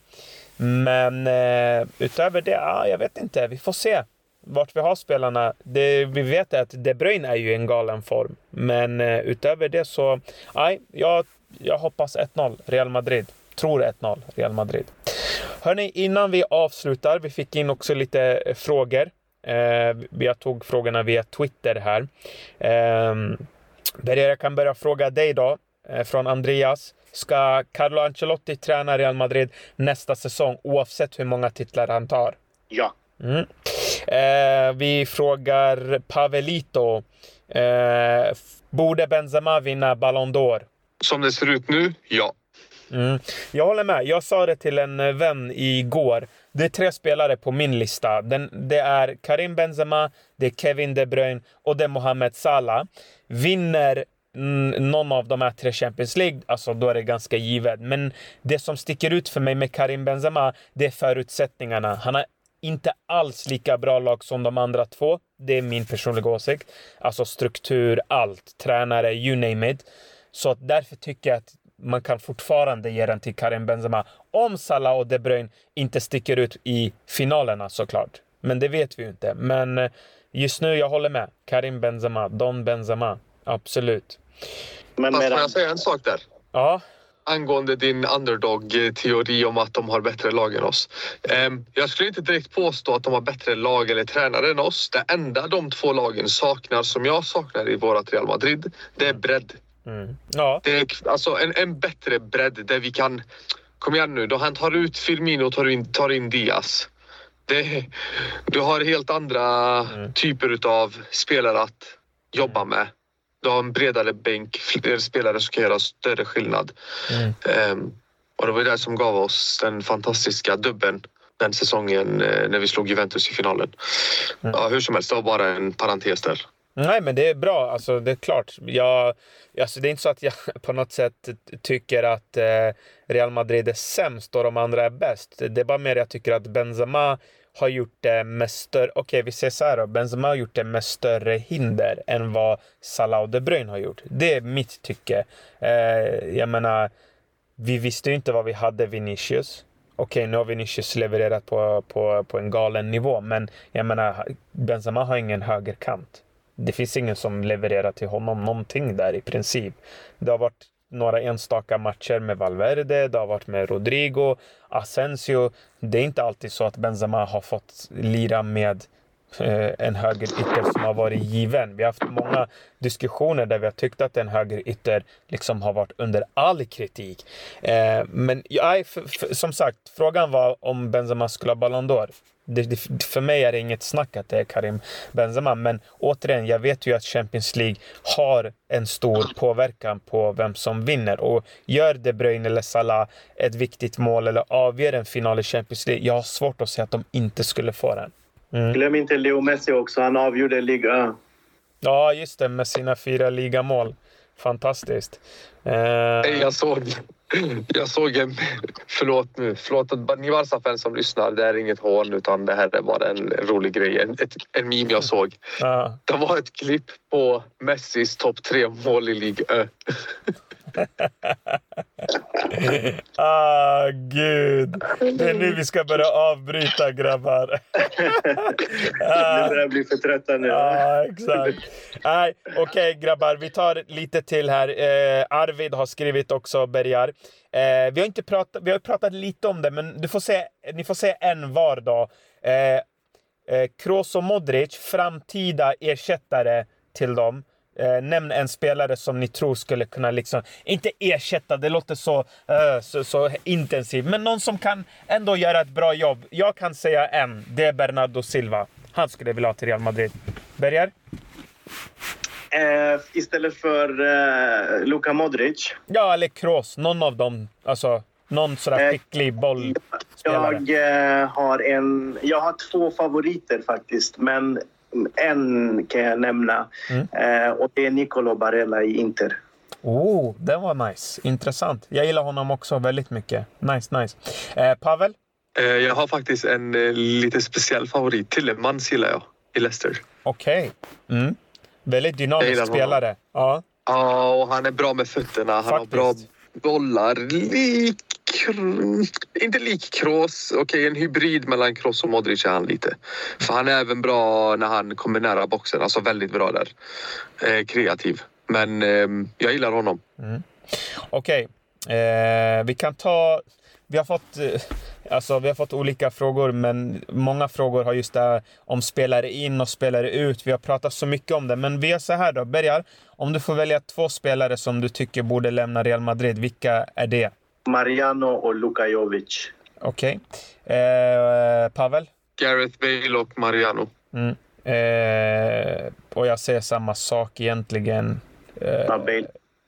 Men eh, utöver det, ah, jag vet inte. Vi får se vart vi har spelarna. Det, vi vet att De Bruyne är ju i en galen form. Men eh, utöver det så, nej, jag, jag hoppas 1-0 Real Madrid. Tror 1-0 Real Madrid. Hörni, innan vi avslutar, vi fick in också lite eh, frågor. Eh, jag tog frågorna via Twitter här. Eh, jag kan börja fråga dig då, eh, från Andreas. Ska Carlo Ancelotti träna Real Madrid nästa säsong oavsett hur många titlar han tar? Ja. Mm. Eh, vi frågar Pavelito. Eh, borde Benzema vinna Ballon d'Or? Som det ser ut nu, ja. Mm. Jag håller med. Jag sa det till en eh, vän igår. Det är tre spelare på min lista. Den, det är Karim Benzema, det är Kevin De Bruyne och det är Mohamed Salah. Vinner någon av de här tre Champions League, alltså då är det ganska givet. Men det som sticker ut för mig med Karim Benzema, det är förutsättningarna. Han har inte alls lika bra lag som de andra två. Det är min personliga åsikt. Alltså struktur, allt, tränare, you name it. Så därför tycker jag att man kan fortfarande ge den till Karim Benzema. Om Salah och De Bruyne inte sticker ut i finalerna såklart. Men det vet vi ju inte. Men eh, just nu, jag håller med. Karim Benzema, Don Benzema. Absolut. Men Fast får jag säga en sak där? Ja angående din underdog-teori om att de har bättre lag än oss. Ehm, jag skulle inte direkt påstå att de har bättre lag eller tränare än oss. Det enda de två lagen saknar, som jag saknar i vårat Real Madrid, det är bredd. Mm. Ja. Det är alltså en, en bättre bredd där vi kan... Kom igen nu, då han tar ut Firmino och tar in, tar in Diaz. Det, du har helt andra mm. typer av spelare att jobba med. Du har en bredare bänk, fler spelare som kan göra större skillnad. Mm. Um, och det var det som gav oss den fantastiska dubben den säsongen eh, när vi slog Juventus i finalen. Mm. Ja, hur som helst, det var bara en parentes där. Nej, men det är bra. Alltså, det är klart. Jag, alltså, det är inte så att jag på något sätt tycker att eh, Real Madrid är sämst och de andra är bäst. Det är bara mer jag tycker att Benzema har gjort det med större... Okej, okay, vi säger så här då. Benzema har gjort det med större hinder än vad Salah och De Bruyne har gjort. Det är mitt tycke. Eh, jag menar, vi visste ju inte vad vi hade Vinicius. Okej, nu har Vinicius levererat på, på, på en galen nivå, men jag menar, Benzema har ingen högerkant. Det finns ingen som levererar till honom någonting där i princip. Det har varit några enstaka matcher med Valverde, det har varit med Rodrigo, Asensio. Det är inte alltid så att Benzema har fått lira med eh, en högerytter som har varit given. Vi har haft många diskussioner där vi har tyckt att en högerytter liksom har varit under all kritik. Eh, men ja, som sagt, frågan var om Benzema skulle ha Ballon d'Or det, det, för mig är det inget snack att det är Karim Benzema. Men återigen, jag vet ju att Champions League har en stor påverkan på vem som vinner. Och gör De Bruyne eller Salah ett viktigt mål eller avgör en final i Champions League, jag har svårt att säga att de inte skulle få den. Mm. Glöm inte Leo Messi också, han avgjorde liga. Ja, just det, med sina fyra ligamål. Fantastiskt. Eh... Jag såg Jag såg en... Förlåt nu. Förlåt ni Barca-fans som lyssnar. Det är inget hån utan det här är bara en rolig grej. En, ett, en meme jag såg. Ja. Det var ett klipp på Messis topp tre mål i Ligue. ah, gud. Det är nu vi ska börja avbryta, grabbar. ah. börjar bli för trötta nu. Ah, exakt. Okej, okay, grabbar. Vi tar lite till här. Eh, Arvid har skrivit också, Bergar. Eh, vi, har inte pratat, vi har pratat lite om det, men du får se, ni får se en var då. Eh, eh, Kroos och Modric, framtida ersättare till dem. Eh, nämn en spelare som ni tror skulle kunna, liksom, inte ersätta, det låter så, uh, så, så intensivt, men någon som kan ändå göra ett bra jobb. Jag kan säga en, det är Bernardo Silva. Han skulle jag vilja ha till Real Madrid. Berger? Eh, istället för eh, Luka Modric? Ja, eller Kroos. Någon av dem. Alltså, någon sådär eh, skicklig bollspelare. Jag, eh, har en, jag har två favoriter faktiskt, men en kan jag nämna. Mm. Eh, och det är Nicolo Barella i Inter. Oh, den var nice. Intressant. Jag gillar honom också väldigt mycket. Nice, nice. Eh, Pavel? Eh, jag har faktiskt en eh, lite speciell favorit. Tillemans gillar jag i Leicester. Okej. Okay. Mm. Väldigt dynamisk spelare. Ja. ja, och han är bra med fötterna. Han Faktiskt. har bra bollar. Lik... Inte lik Kroos. Okej, okay, en hybrid mellan Kroos och Modric är han lite. För han är även bra när han kommer nära boxen. Alltså väldigt bra där. Eh, kreativ. Men eh, jag gillar honom. Mm. Okej, okay. eh, vi kan ta... Vi har fått eh, Alltså, vi har fått olika frågor, men många frågor har just det här om spelare in och spelare ut. Vi har pratat så mycket om det, men vi gör så här då. Bergar, om du får välja två spelare som du tycker borde lämna Real Madrid, vilka är det? Mariano och Luka Jovic. Okej. Okay. Eh, Pavel? Gareth Bale och Mariano. Mm. Eh, och jag säger samma sak egentligen. Eh, ja, Bale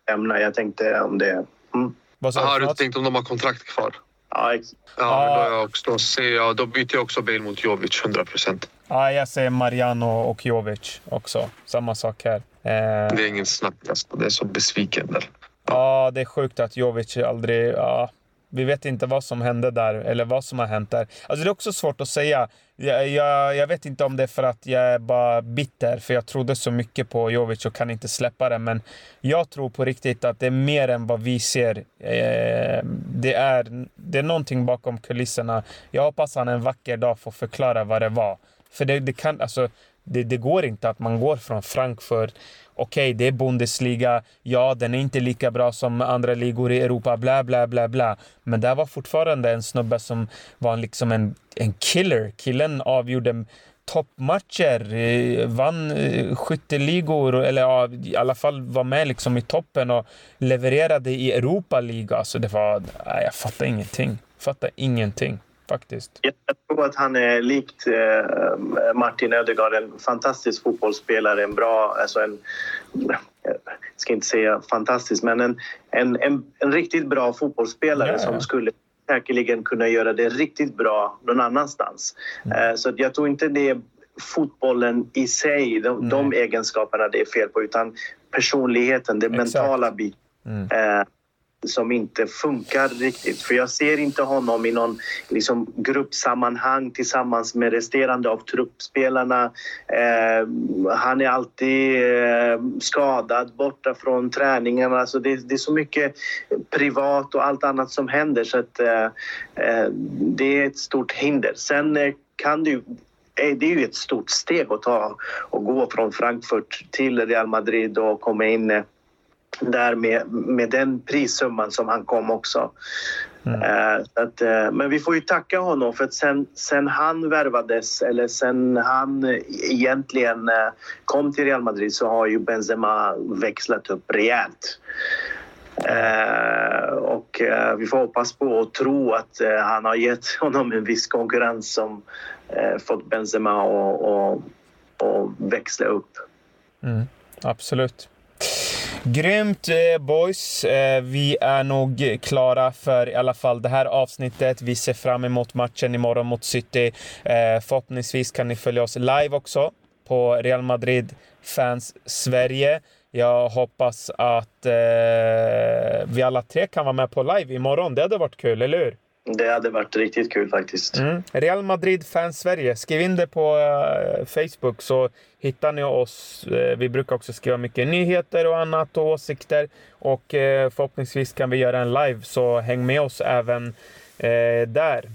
lämnar. Jag tänkte om det. Mm. Vad Har du tänkt om de har kontrakt kvar? Ja, ja, då, jag också, ser jag, då byter jag också Bale mot Jovic, 100 procent. Ja, jag säger Mariano och Jovic också. Samma sak här. Eh... Det är ingen snack alltså. Det är så besviken där. Ja, det är sjukt att Jovic aldrig... Ja, vi vet inte vad som hände där, eller vad som har hänt där. Alltså det är också svårt att säga. Jag, jag, jag, vet inte om det är för att jag är bara bitter, för jag trodde så mycket på Jovic och kan inte släppa det. Men jag tror på riktigt att det är mer än vad vi ser. Eh, det, är, det är någonting bakom kulisserna. Jag hoppas han en vacker dag får förklara vad det var. För det, det kan, alltså, det, det går inte att man går från Frankfurt okej, okay, det är Bundesliga. Ja, den är inte lika bra som andra ligor i Europa, bla, bla, bla, bla. Men där var fortfarande en snubbe som var liksom en, en killer. Killen avgjorde toppmatcher, eh, vann eh, skytteligor, eller ja, i alla fall var med liksom i toppen och levererade i Europa League. Alltså det var... Nej, jag fattar ingenting. Fattar ingenting faktiskt. Jag tror att han är likt eh, Martin Ödegaard, en fantastisk fotbollsspelare. En bra, alltså en, jag ska inte säga fantastisk, men en, en, en, en riktigt bra fotbollsspelare ja, som skulle säkerligen kunna göra det riktigt bra någon annanstans. Mm. Eh, så jag tror inte det är fotbollen i sig, de, de egenskaperna det är fel på, utan personligheten, det Exakt. mentala biten. Mm. Som inte funkar riktigt. För jag ser inte honom i någon liksom, gruppsammanhang tillsammans med resterande av truppspelarna. Eh, han är alltid eh, skadad, borta från träningarna. Alltså det, det, är så mycket privat och allt annat som händer så att eh, eh det är ett stort hinder. Sen eh, kan det eh, det är ju ett stort steg att ta och gå från Frankfurt till Real Madrid och komma in eh, där med, med den prissumman som han kom också. Mm. Uh, att, uh, men vi får ju tacka honom för att sen, sen han värvades eller sen han egentligen uh, kom till Real Madrid så har ju Benzema växlat upp rejält. och vi får hoppas på och tro att han har gett honom en viss konkurrens som fått Benzema att växla upp. Mm, absolut. Grymt eh, boys. Eh, vi är nog klara för i alla fall det här avsnittet. Vi ser fram emot matchen imorgon mot City. Eh, förhoppningsvis kan ni följa oss live också på Real Madrid Fans Sverige. Jag hoppas att vi alla tre kan vara med på live imorgon. Det hade varit kul, eller hur? Det hade varit riktigt kul faktiskt. Mm. Real Madrid Fans Sverige. Skriv in det på Facebook så hittar ni oss. Uh, vi brukar också skriva mycket nyheter och annat och åsikter. Och uh, förhoppningsvis kan vi göra en live, så häng med oss även där.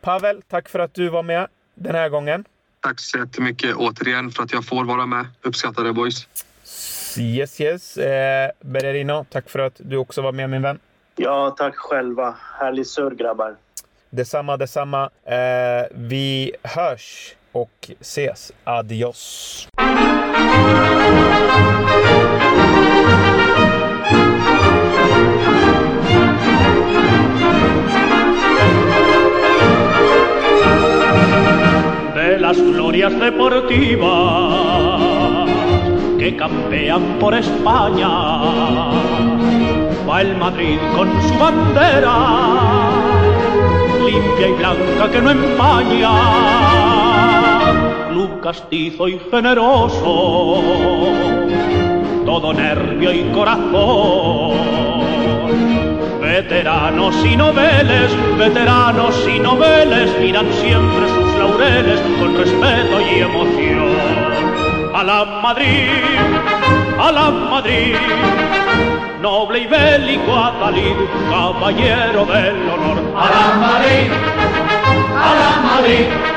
Pavel, tack för att du var med den här gången. Tack så jättemycket återigen för att jag får vara med. Uppskattar det boys. Yes, yes. Bererino, tack för att du också var med min vän. Ja, tack själva. Härlig surr, grabbar. Detsamma, detsamma. Eh, vi hörs och ses. Adios. De las glorias deportivas que campean por España va el Madrid con su bandera, limpia y blanca que no empaña, castizo y generoso, todo nervio y corazón. Veteranos y noveles, veteranos y noveles miran siempre sus laureles con respeto y emoción. A la Madrid, a la Madrid noble y bélico Atalid, caballero del honor. A la Madrid, a la Madrid,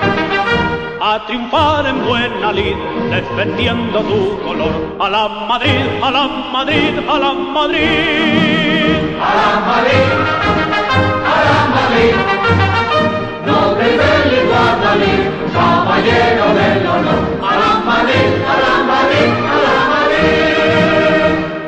a triunfar en buena lid, defendiendo tu color. A la Madrid, a la Madrid, a la Madrid. A la Madrid, a la Madrid. Noble del caballero del